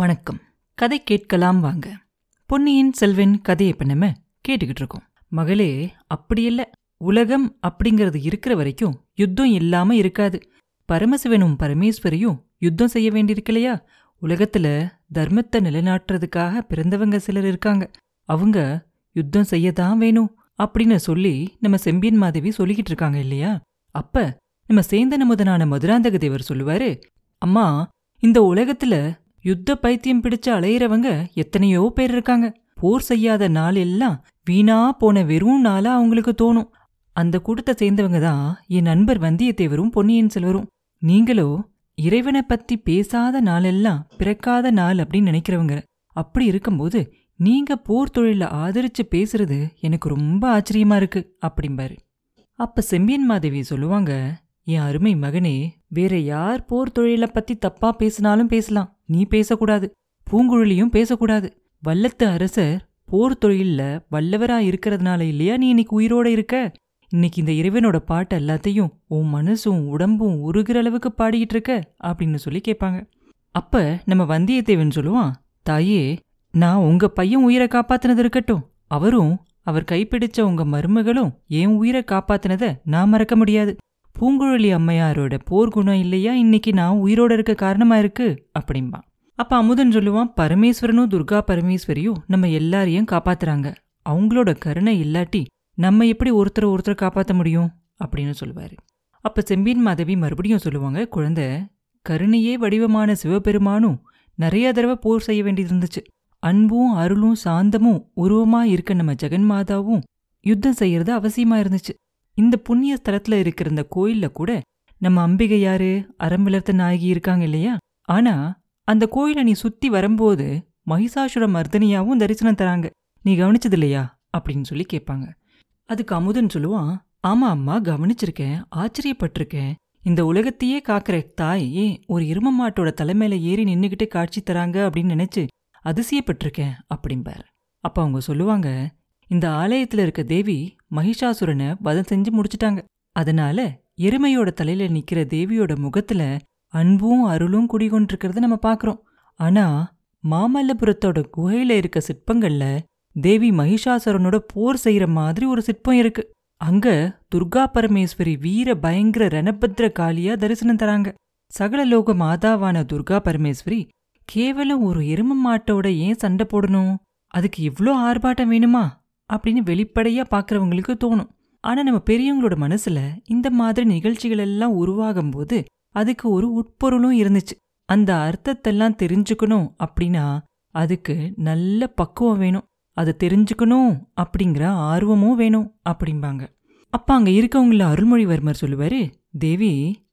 வணக்கம். கதை கேட்கலாம் வாங்க. பொன்னியின் செல்வன் கதையை இப்போ நம்ம கேட்டுக்கிட்டு இருக்கோம். மகளே அப்படி இல்லை உலகம் அப்படிங்கிறது இருக்கிற வரைக்கும் யுத்தம் இல்லாம இருக்காது. பரமசிவனும் பரமேஸ்வரியும் யுத்தம் செய்ய வேண்டியிருக்கலையா? உலகத்துல தர்மத்தை நிலைநாட்டுறதுக்காக பிறந்தவங்க சிலர் இருக்காங்க. அவங்க யுத்தம் செய்ய தான் வேணும் அப்படின்னு சொல்லி நம்ம செம்பியன் மாதவி சொல்லிக்கிட்டு இருக்காங்க இல்லையா? அப்ப நம்ம சேந்தன முதனான மதுராந்தக தேவர் சொல்லுவாரு அம்மா இந்த உலகத்துல யுத்த பைத்தியம் பிடிச்சு அலையிறவங்க எத்தனையோ பேர் இருக்காங்க. போர் செய்யாத நாள் எல்லாம் வீணா போன வெறும் நாளா அவங்களுக்கு தோணும். அந்த கூட்டத்தை சேர்ந்தவங்க தான் என் நண்பர் வந்தியத்தேவரும் பொன்னியின் செல்வரும். நீங்களோ இறைவனை பத்தி பேசாத நாளெல்லாம் பிறக்காத நாள் அப்படின்னு நினைக்கிறவங்க. அப்படி இருக்கும்போது நீங்க போர் தொழில ஆதரிச்சு பேசுறது எனக்கு ரொம்ப ஆச்சரியமா இருக்கு அப்படிம்பாரு. அப்ப செம்பியன் மாதேவி சொல்லுவாங்க என் அருமை மகனே வேற யார் போர் தொழில பத்தி தப்பா பேசினாலும் பேசலாம். நீ பேசக்கூடாது. பூங்குழலியும் பேசக்கூடாது. வல்லத்து அரசர் போர் தொழிலில் வல்லவரா இருக்கிறதுனால இல்லையா நீ இன்னைக்கு உயிரோட இருக்க? இன்னைக்கு இந்த இறைவனோட பாட்டு எல்லாத்தையும் உன் மனசும் உடம்பும் உருகிற அளவுக்கு பாடிக்கிட்டு இருக்க அப்படின்னு சொல்லி கேட்பாங்க. அப்ப நம்ம வந்தியத்தேவன் சொல்லுவான் தாயே நான் உங்க பையன் உயிரை காப்பாத்தினது இருக்கட்டும். அவரும் அவர் கைப்பிடிச்ச உங்க மருமகளும் என் உயிரை காப்பாத்தினதை நான் மறக்க முடியாது. பூங்குழலி அம்மையாரோட போர்க்குணம் இல்லையா? இன்னைக்கு நான் உயிரோட இருக்க காரணமா இருக்கு? அப்படிம்பா. அப்ப அமுதன் சொல்லுவான் பரமேஸ்வரனும் துர்கா பரமேஸ்வரியும் நம்ம எல்லாரையும் காப்பாத்துறாங்க. அவங்களோட கருணை இல்லாட்டி நம்ம எப்படி ஒருத்தர் ஒருத்தர் காப்பாத்த முடியும்? அப்படின்னு சொல்லுவாரு. அப்ப செம்பியன் மாதவி மறுபடியும் சொல்லுவாங்க குழந்தை கருணையே வடிவமான சிவபெருமானும் நிறைய தடவை போர் செய்ய வேண்டியது இருந்துச்சு. அன்பும் அருளும் சாந்தமும் உருவமா இருக்க நம்ம ஜெகன்மாதாவும் யுத்தம் செய்யறது அவசியமா இருந்துச்சு. இந்த புண்ணிய ஸ்தலத்துல இருக்கிற இந்த கோயில்ல கூட நம்ம அம்பிகை யாரு? அறம்பிளர்த்த நாயகி இருக்காங்க இல்லையா? ஆனா அந்த கோயிலை நீ சுத்தி வரும்போது மகிஷாசுர மர்தனியாவும் தரிசனம் தராங்க. நீ கவனிச்சது இல்லையா? அப்படின்னு சொல்லி கேட்பாங்க. அதுக்கு அமுதன் சொல்லுவான் ஆமா அம்மா கவனிச்சிருக்கேன் ஆச்சரியப்பட்டிருக்கேன். இந்த உலகத்தையே காக்கிற தாய் ஒரு இரும மாட்டோட தலைமையில ஏறி நின்னுகிட்டு காட்சி தராங்க அப்படின்னு நினைச்சு அதிசயப்பட்டிருக்கேன் அப்படிம்பார். அப்ப அவங்க சொல்லுவாங்க இந்த ஆலயத்துல இருக்க தேவி மகிஷாசுரனை வதம் செஞ்சு முடிச்சிட்டாங்க. அதனால எருமையோட தலையில நிக்கிற தேவியோட முகத்துல அன்பும் அருளும் குடிகொண்டிருக்கிறத நம்ம பாக்குறோம். ஆனா மாமல்லபுரத்தோட குகையில இருக்க சிற்பங்கள்ல தேவி மகிஷாசுரனோட போர் செய்யற மாதிரி ஒரு சிற்பம் இருக்கு. அங்க துர்கா பரமேஸ்வரி வீர பயங்கர ரணபத்ர காளியா தரிசனம் தராங்க. சகல லோக மாதாவான துர்கா பரமேஸ்வரி கேவலம் ஒரு எரும மாட்டோட ஏன் சண்டை போடணும்? அதுக்கு இவ்ளோ ஆர்ப்பாட்டம் வேணுமா? அப்படின்னு வெளிப்படையா பாக்குறவங்களுக்கு தோணும். ஆனா நம்ம பெரியவங்களோட மனசுல இந்த மாதிரி நிகழ்ச்சிகள் எல்லாம் உருவாகும் போது அதுக்கு ஒரு உட்பொருளும் இருந்துச்சு. அந்த அர்த்தத்தெல்லாம் தெரிஞ்சுக்கணும் அப்படின்னா அதுக்கு நல்ல பக்குவம் வேணும். அதை தெரிஞ்சுக்கணும் அப்படிங்கிற ஆர்வமும் வேணும் அப்படிம்பாங்க. அப்போ அங்க இருக்கவங்கள அருள்மொழிவர்மர் சொல்லுவாரு தேவி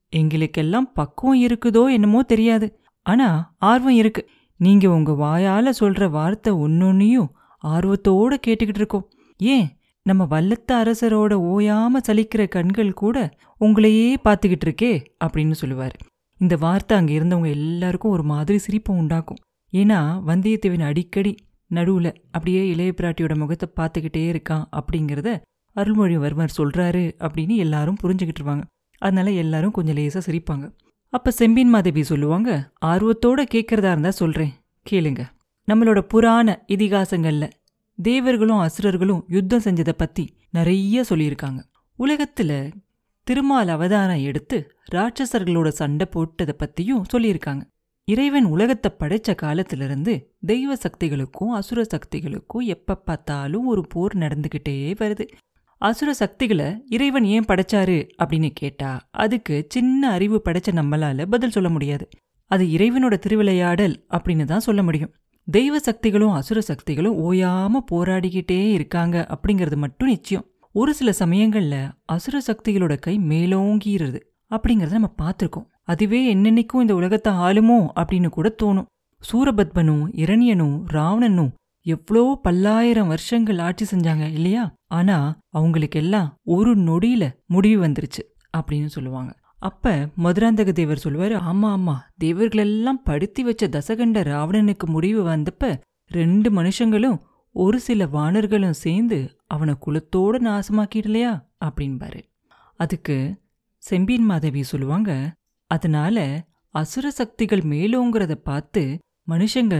எங்களுக்கெல்லாம் பக்குவம் இருக்குதோ என்னமோ தெரியாது. ஆனா ஆர்வம் இருக்கு. நீங்க உங்க வாயால சொல்ற வார்த்தை ஒன்னொன்னையும் ஆர்வத்தோட கேட்டுக்கிட்டு இருக்கோம். ஏன்? நம்ம வல்லத்த அரசரோட ஓயாம சலிக்கிற கண்கள் கூட உங்களையே பார்த்துக்கிட்டு இருக்கே அப்படின்னு சொல்லுவாரு. இந்த வார்த்தை அங்க இருந்தவங்க எல்லாருக்கும் ஒரு மாதிரி சிரிப்பை உண்டாக்கும். ஏன்னா வந்தியத்தேவன் அடிக்கடி நடுவில் அப்படியே இளைய பிராட்டியோட முகத்தை பார்த்துக்கிட்டே இருக்கான் அப்படிங்கிறத அருள்மொழிவர்மர் சொல்கிறாரு அப்படின்னு எல்லாரும் புரிஞ்சுக்கிட்டுருவாங்க அதனால எல்லாரும் கொஞ்சம் லேசாக சிரிப்பாங்க. அப்ப செம்பின் மாதேவி சொல்லுவாங்க ஆர்வத்தோட கேட்கறதா இருந்தால் சொல்கிறேன் கேளுங்க. நம்மளோட புராண இதிகாசங்கள்ல தேவர்களும் அசுரர்களும் யுத்தம் செஞ்சதை பத்தி நிறைய சொல்லியிருக்காங்க. உலகத்துல திருமால் அவதாரம் எடுத்து ராட்சசர்களோட சண்டை போட்டதை பத்தியும் சொல்லியிருக்காங்க. இறைவன் உலகத்தை படைச்ச காலத்திலிருந்து தெய்வ சக்திகளுக்கும் அசுர சக்திகளுக்கும் எப்ப பார்த்தாலும் ஒரு போர் நடந்துகிட்டே வருது. அசுர சக்திகளை இறைவன் ஏன் படைச்சாரு அப்படின்னு கேட்டா அதுக்கு சின்ன அறிவு படைச்ச நம்மளால பதில் சொல்ல முடியாது. அது இறைவனோட திருவிளையாடல் அப்படின்னு தான் சொல்ல முடியும். தெய்வ சக்திகளும் அசுர சக்திகளும் ஓயாம போராடிக்கிட்டே இருக்காங்க அப்படிங்கிறது மட்டும் நிச்சயம். ஒரு சில சமயங்கள்ல அசுர சக்திகளோட கை மேலோங்கிறது அப்படிங்கறத நம்ம பார்த்திருக்கோம். அதுவே என்னென்னைக்கும் இந்த உலகத்தை ஆளுமோ அப்படின்னு கூட தோணும். சூரபத்மனும் இரணியனும் ராவணனும் எவ்வளோ பல்லாயிரம் வருஷங்கள் ஆட்சி செஞ்சாங்க இல்லையா? ஆனா அவங்களுக்கெல்லாம் ஒரு நொடியில முடிவு வந்துருச்சு அப்படின்னு சொல்லுவாங்க. அப்ப மதுராந்தக தேவர் சொல்லுவாரு ஆமா ஆமா தேவர்களெல்லாம் படுத்தி வச்ச தசகண்ட ராவணனுக்கு முடிவு வந்தப்ப ரெண்டு மனுஷங்களும் ஒரு சில வானர்களும் சேர்ந்து அவனை குலத்தோட நாசமாக்கிடலையா? அப்படின்பாரு. அதுக்கு செம்பியன் மாதவி சொல்லுவாங்க அதனால அசுர சக்திகள் மேலோங்கிறத பார்த்து மனுஷங்க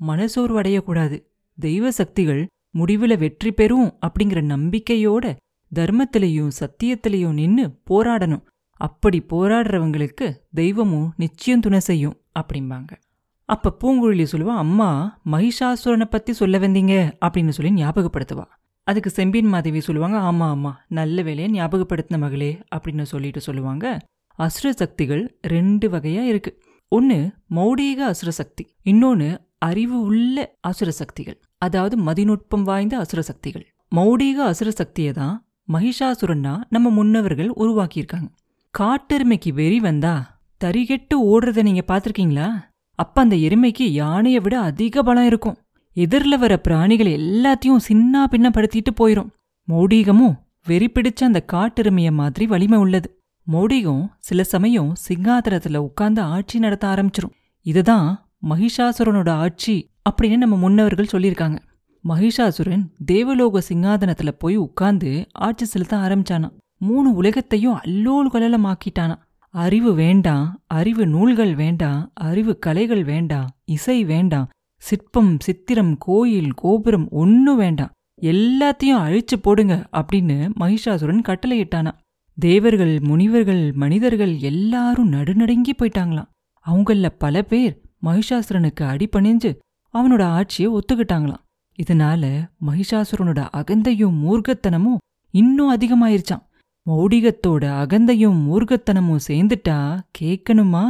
மனசோர்வடையக்கூடாது. தெய்வ சக்திகள் முடிவுல வெற்றி பெறும் அப்படிங்கிற நம்பிக்கையோட தர்மத்திலையும் சத்தியத்திலையும் நின்னு போராடணும். அப்படி போராடுறவங்களுக்கு தெய்வமும் நிச்சயம் துணை செய்யும் அப்படிம்பாங்க. அப்ப பூங்குழலி சொல்லுவா அம்மா மகிஷாசுரனை பத்தி சொல்ல வந்தீங்க அப்படின்னு சொல்லி ஞாபகப்படுத்துவா. அதுக்கு செம்பின் மாதேவி சொல்லுவாங்க ஆமா ஆமா நல்ல வேலையை ஞாபகப்படுத்தின மகளே அப்படின்னு சொல்லிட்டு சொல்லுவாங்க. அசுர சக்திகள் ரெண்டு வகையா இருக்கு. ஒன்னு மௌடீக அசுர சக்தி இன்னொன்னு அறிவு உள்ள அசுர சக்திகள் அதாவது மதிநுட்பம் வாய்ந்த அசுர சக்திகள். மௌடீக அசுர சக்தியை தான் மகிஷாசுரன்னா நம்ம முன்னவர்கள் உருவாக்கியிருக்காங்க. காட்டெருமைக்கு வெறி வந்தா தறிகெட்டு ஓடுறத நீங்க பாத்திருக்கீங்களா அப்ப அந்த எருமைக்கு யானையை விட அதிக பலம் இருக்கும். எதிரில் வர பிராணிகள் எல்லாத்தையும் சின்ன பின்னப்படுத்திட்டு போயிரும். மௌடீகமும் வெறி பிடிச்ச அந்த காட்டெருமைய மாதிரி வலிமை உள்ளது. மௌடிகம் சில சமயம் சிங்காதனத்துல உட்கார்ந்து ஆட்சி நடத்த ஆரம்பிச்சிரும். இதுதான் மகிஷாசுரனோட ஆட்சி அப்படின்னு நம்ம முன்னவர்கள் சொல்லியிருக்காங்க. மகிஷாசுரன் தேவலோக சிங்காதனத்துல போய் உட்கார்ந்து ஆட்சி செலுத்த ஆரம்பிச்சானாம். மூணு உலகத்தையும் அல்லோல் கலலமாக்கிட்டானா அறிவு வேண்டாம் அறிவு நூல்கள் வேண்டாம் அறிவு கலைகள் வேண்டாம் இசை வேண்டாம் சிற்பம் சித்திரம் கோயில் கோபுரம் ஒன்னும் வேண்டாம். எல்லாத்தையும் அழிச்சு போடுங்க அப்படின்னு மகிஷாசுரன் கட்டளையிட்டானா. தேவர்கள் முனிவர்கள் மனிதர்கள் எல்லாரும் நடுநடுங்கி போயிட்டாங்களாம். அவங்கள பல பேர் மகிஷாசுரனுக்கு அடிபணிஞ்சு அவனோட ஆட்சியை ஒத்துக்கிட்டாங்களாம். இதனால மகிஷாசுரனோட அகந்தையும் மூர்க்கத்தனமும் இன்னும் அதிகமாயிருச்சான் மௌடிகத்தோட அகந்தையும் மூர்க்கத்தனமும் சேர்ந்துட்டா கேட்கணுமா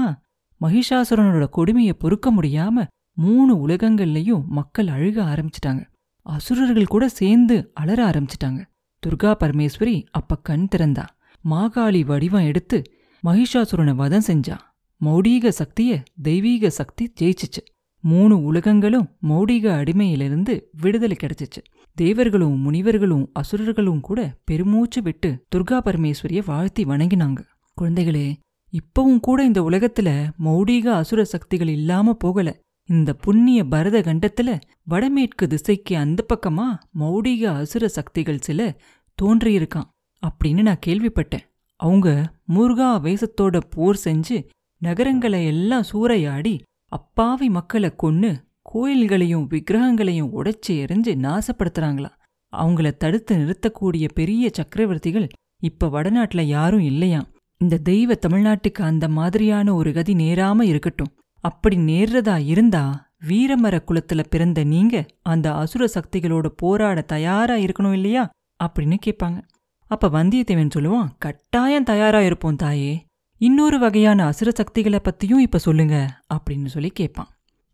மகிஷாசுரனோட கொடுமையை பொறுக்க முடியாம மூணு உலகங்கள்லயும் மக்கள் அழுக ஆரம்பிச்சிட்டாங்க. அசுரர்கள் கூட சேர்ந்து அலற ஆரம்பிச்சிட்டாங்க. துர்கா பரமேஸ்வரி அப்ப கண் திறந்தா. மாகாளி வடிவம் எடுத்து மகிஷாசுரனை வதம் செஞ்சா. மௌடீக சக்திய தெய்வீக சக்தி ஜெயிச்சிச்சு. மூணு உலகங்களும் மௌடீக அடிமையிலிருந்து விடுதலை கிடைச்சிச்சு. தேவர்களும் முனிவர்களும் அசுரர்களும் கூட பெருமூச்சு விட்டு துர்கா பரமேஸ்வரியை வாழ்த்தி வணங்கினாங்க. குழந்தைகளே இப்பவும் கூட இந்த உலகத்துல மௌடீக அசுர சக்திகள் இல்லாம போகல. இந்த புண்ணிய பரத கண்டத்துல வடமேற்கு திசைக்கு அந்த பக்கமா மௌடிக அசுர சக்திகள் சில தோன்றியிருக்கான் அப்படின்னு நான் கேள்விப்பட்டேன். அவங்க முருகா வேசத்தோட போர் செஞ்சு நகரங்களை எல்லாம் சூறையாடி அப்பாவி மக்களை கொன்னு கோயில்களையும் விக்கிரகங்களையும் உடைச்சு எரிஞ்சு நாசப்படுத்துறாங்களா? அவங்கள தடுத்து நிறுத்தக்கூடிய பெரிய சக்கரவர்த்திகள் இப்ப வடநாட்டுல யாரும் இல்லையாம் இந்த தெய்வ தமிழ்நாட்டுக்கு அந்த மாதிரியான ஒரு கதி நேராம இருக்கட்டும். அப்படி நேர்றதா இருந்தா வீரமர குலத்துல பிறந்த நீங்க அந்த அசுர சக்திகளோட போராட தயாரா இருக்கணும் இல்லையா? அப்படின்னு கேட்பாங்க அப்ப வந்தியத்தேவன் சொல்லுவான் கட்டாயம் தயாரா இருப்போம் தாயே. இன்னொரு வகையான அசுர சக்திகளை பத்தியும் இப்ப சொல்லுங்க அப்படின்னு சொல்லி கேட்பான்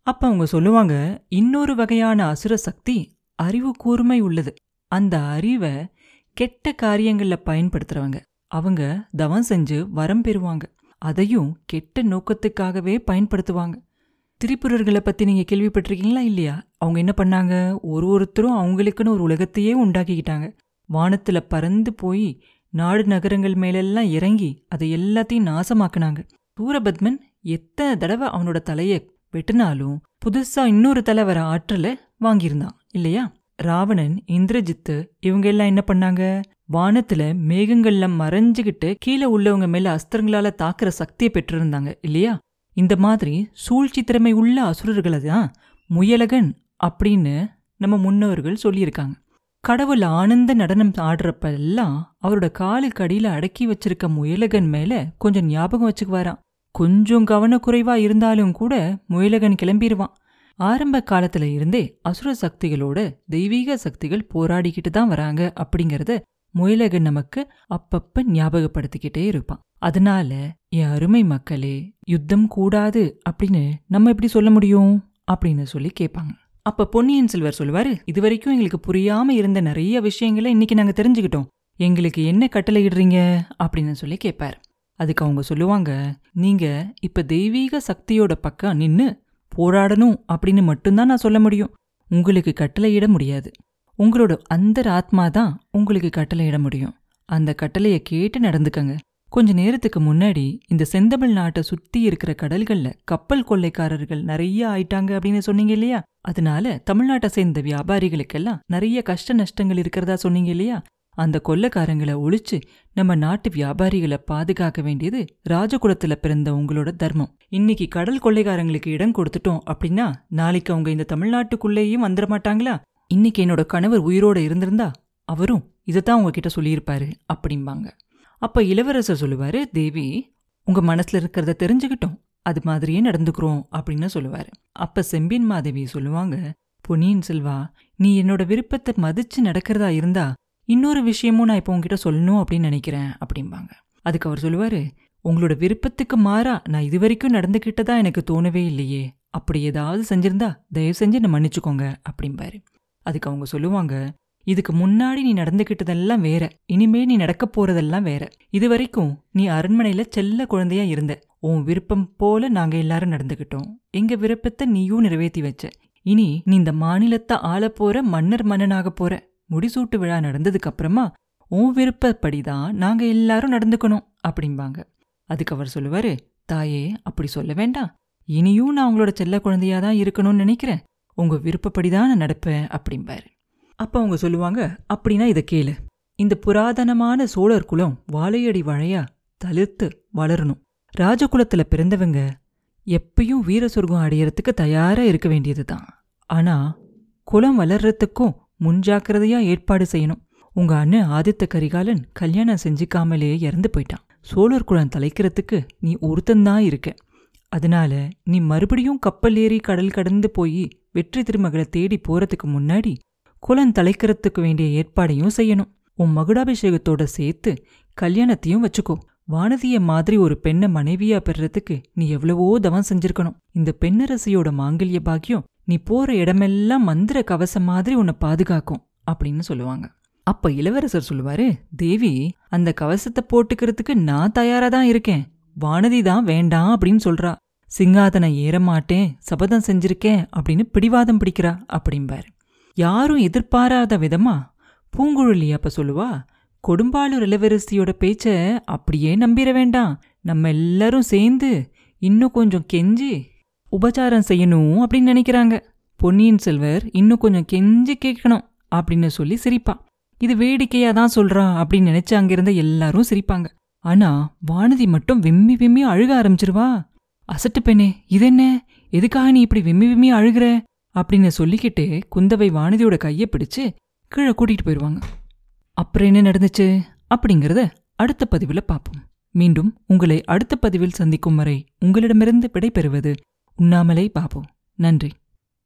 அப்ப அவங்க சொல்லுவாங்க இன்னொரு வகையான அசுர சக்தி அறிவு கூர்மை உள்ளது. அந்த அறிவை கெட்ட காரியங்கள்ல பயன்படுத்துறவங்க. அவங்க தவம் செஞ்சு வரம் பெறுவாங்க. அதையும் கெட்ட நோக்கத்துக்காகவே பயன்படுத்துவாங்க. திரிபுரர்களை பத்தி நீங்க கேள்விப்பட்டிருக்கீங்களா இல்லையா? அவங்க என்ன பண்ணாங்க? ஒரு ஒருத்தரும் அவங்களுக்குன்னு ஒரு உலகத்தையே உண்டாக்கிக்கிட்டாங்க. வானத்துல பறந்து போய் நாடு நகரங்கள் மேலெல்லாம் இறங்கி அதை எல்லாத்தையும் நாசமாக்குனாங்க. சூரபத்மன் எத்தனை தடவை அவனோட தலையை வெட்டினாலும் புதுசா இன்னொரு தலை வர ஆற்றல வாங்கியிருந்தான் இல்லையா? ராவணன் இந்திரஜித்து இவங்க எல்லாம் என்ன பண்ணாங்க? வானத்துல மேகங்கள்ல மறைஞ்சுகிட்டு கீழே உள்ளவங்க மேல அஸ்திரங்களால தாக்குற சக்தியை பெற்றிருந்தாங்க இல்லையா? இந்த மாதிரி சூழ்ச்சி திறமை உள்ள அசுரர்களை தான் முயலகன் அப்படின்னு நம்ம முன்னோர்கள் சொல்லியிருக்காங்க. கடவுள் ஆனந்த நடனம் ஆடுறப்ப எல்லாம் அவரோட காலுக்கு அடியில அடக்கி வச்சிருக்க முயலகன் மேல கொஞ்சம் ஞாபகம் வச்சுக்குவாராம். கொஞ்சம் கவனக்குறைவா இருந்தாலும் கூட முயலகன் கிளம்பிடுவான் ஆரம்ப காலத்துல இருந்தே அசுர சக்திகளோட தெய்வீக சக்திகள் போராடிக்கிட்டு தான் வராங்க அப்படிங்கறத முயலகன் நமக்கு அப்பப்ப ஞாபகப்படுத்திக்கிட்டே இருப்பான். அதனால என் அருமை மக்களே யுத்தம் கூடாது அப்படின்னு நம்ம எப்படி சொல்ல முடியும்? அப்படின்னு சொல்லி கேட்பாங்க. அப்ப பொன்னியின் செல்வர் சொல்லுவாரு இதுவரைக்கும் எங்களுக்கு புரியாம இருந்த நிறைய விஷயங்களை இன்னைக்கு நாங்க தெரிஞ்சுக்கிட்டோம். எங்களுக்கு என்ன கட்டளையிடுறீங்க? அப்படின்னு சொல்லி கேட்பாரு. அதுக்கு அவங்க சொல்லுவாங்க நீங்க இப்ப தெய்வீக சக்தியோட பக்கம் நின்னு போராடணும் அப்படின்னு மட்டும்தான் நான் சொல்ல முடியும். உங்களுக்கு கட்டளையிட முடியாது. உங்களோட அந்த ஆத்மா தான் உங்களுக்கு கட்டளையிட முடியும். அந்த கட்டளையை கேட்டு நடந்துக்கங்க. கொஞ்ச நேரத்துக்கு முன்னாடி இந்த செந்தமிழ் நாட்டை சுத்தி இருக்கிற கடல்கள்ல கப்பல் கொள்ளைக்காரர்கள் நிறைய ஆயிட்டாங்க அப்படின்னு சொன்னீங்க இல்லையா? அதனால தமிழ்நாட்டை சேர்ந்த வியாபாரிகளுக்கெல்லாம் நிறைய கஷ்ட நஷ்டங்கள் இருக்கிறதா சொன்னீங்க இல்லையா? அந்த கொள்ளக்காரங்களை ஒழிச்சு நம்ம நாட்டு வியாபாரிகளை பாதுகாக்க வேண்டியது ராஜகுலத்துல பிறந்த உங்களோட தர்மம். இன்னைக்கு கடல் கொள்ளைக்காரங்களுக்கு இடம் கொடுத்துட்டோம் அப்படின்னா நாளைக்கு அவங்க இந்த தமிழ்நாட்டுக்குள்ளேயும் வந்துட மாட்டாங்களா? இன்னைக்கு என்னோட கணவர் உயிரோட இருந்திருந்தா அவரும் இதைத்தான் உங்ககிட்ட சொல்லியிருப்பாரு அப்படிம்பாங்க. அப்ப இளவரசர் சொல்லுவாரு தேவி உங்க மனசுல இருக்கிறத தெரிஞ்சுக்கிட்டோம். அது மாதிரியே நடந்துக்கிறோம் அப்படின்னு சொல்லுவாரு. அப்ப செம்பியன் மாதேவி சொல்லுவாங்க பொன்னியின் செல்வா நீ என்னோட விருப்பத்தை மதிச்சு நடக்கிறதா இருந்தா இன்னொரு விஷயமும் நான் இப்போ உங்ககிட்ட சொல்லணும் அப்படின்னு நினைக்கிறேன் அப்படிம்பாங்க. அதுக்கு அவர் சொல்லுவாரு உங்களோட விருப்பத்துக்கு மாறா நான் இது வரைக்கும் நடந்துக்கிட்டதா எனக்கு தோணவே இல்லையே. அப்படி ஏதாவது செஞ்சிருந்தா தயவு செஞ்சு என்னை மன்னிச்சுக்கோங்க அப்படிம்பாரு. அதுக்கு அவங்க சொல்லுவாங்க இதுக்கு முன்னாடி நீ நடந்துக்கிட்டதெல்லாம் வேற இனிமே நீ நடக்க போறதெல்லாம் வேற. இது வரைக்கும் நீ அரண்மனையில செல்ல குழந்தையா இருந்த. உன் விருப்பம் போல நாங்க எல்லாரும் நடந்துக்கிட்டோம் எங்க விருப்பத்தை நீயும் நிறைவேற்றி வச்ச. இனி நீ இந்த மாநிலத்தை ஆள போற மன்னர் மன்னனாக போற. முடிசூட்டு விழா நடந்ததுக்கு அப்புறமா உன் விருப்பப்படி தான் நாங்க எல்லாரும் நடந்துக்கணும் அப்படிம்பாங்க. அதுக்கு அவர் சொல்லுவாரு தாயே அப்படி சொல்ல வேண்டாம். இனியும் நான் உங்களோட செல்ல குழந்தையா தான் இருக்கணும்னு நினைக்கிறேன். உங்க விருப்பப்படிதான் நான் நடப்பேன் அப்படிம்பாரு. அப்ப அவங்க சொல்லுவாங்க அப்படின்னா இதை கேளு. இந்த புராதனமான சோழர் குலம் வாழையடி வாழையா தளிர்த்து வளரணும். ராஜகுலத்துல பிறந்தவங்க எப்பயும் வீர சொர்க்கம் அடையறதுக்கு தயாரா இருக்க வேண்டியது தான் ஆனா குலம் வளர்றதுக்கும் முன்ஜாக்கிரதையா ஏற்பாடு செய்யணும். உங்க அண்ணன் ஆதித்த கரிகாலன் கல்யாணம் செஞ்சுக்காமலேயே இறந்து போயிட்டான். சோழர் குலம் தலைக்கிறதுக்கு நீ ஒருத்தந்தான் இருக்க. அதனால நீ மறுபடியும் கப்பல் ஏறி கடல் கடந்து போய் வெற்றி திருமகளை தேடி போறதுக்கு முன்னாடி குளம் தலைக்கிறதுக்கு வேண்டிய ஏற்பாடையும் செய்யணும். உன் மகுடாபிஷேகத்தோட சேர்த்து கல்யாணத்தையும் வச்சுக்கோ. வானதிய மாதிரி ஒரு பெண்ணை மனைவியா பெறறதுக்கு நீ எவ்வளவோ தவம் செஞ்சிருக்கணும். இந்த பெண்ணரசியோட மாங்கல்ய பாக்கியம் நீ போற இடமெல்லாம் மந்திர கவசம் மாதிரி உன்னை பாதுகாக்கும் அப்படின்னு சொல்லுவாங்க. அப்ப இளவரசர் சொல்லுவாரு தேவி அந்த கவசத்தை போட்டுக்கிறதுக்கு நான் தயாரா தான் இருக்கேன். வானதி தான் வேண்டாம் அப்படின்னு சொல்றா. சிங்காதனை ஏறமாட்டேன் சபதம் செஞ்சிருக்கேன் அப்படின்னு பிடிவாதம் பிடிக்கிறா அப்படிம்பாரு. யாரும் எதிர்பாராத விதமா பூங்குழலி அப்ப சொல்லுவா கொடும்பாளூர் இளவரசியோட பேச்ச அப்படியே நம்பிட வேண்டாம். நம்ம எல்லாரும் சேர்ந்து இன்னும் கொஞ்சம் கெஞ்சி உபச்சாரம் செய்யணும் அப்படின்னு நினைக்கிறாங்க. பொன்னியின் செல்வர் இன்னும் கொஞ்சம் கெஞ்சி கேட்கணும் அப்படின்னு சொல்லி சிரிப்பா. இது வேடிக்கையா தான் சொல்றா அப்படின்னு நினைச்சு அங்கிருந்த எல்லாரும் சிரிப்பாங்க. ஆனா வானதி மட்டும் விம்மி விம்மி அழுக ஆரம்பிச்சிருவா. அசட்டு பெண்ணே இதென்ன எதுக்காக நீ இப்படி விம்மி விம்மி அழுகுற? அப்படின்னு சொல்லிக்கிட்டு குந்தவை வானதியோட கையை பிடிச்சு கீழே கூட்டிட்டு போயிடுவாங்க அப்புறம் என்ன நடந்துச்சு? அப்படிங்கறத அடுத்த பதிவுல பார்ப்போம். மீண்டும் உங்களை அடுத்த பதிவில் சந்திக்கும் வரை உங்களிடமிருந்து விடைபெறுவது உண்ணாமலே பார்ப்போம் நன்றி.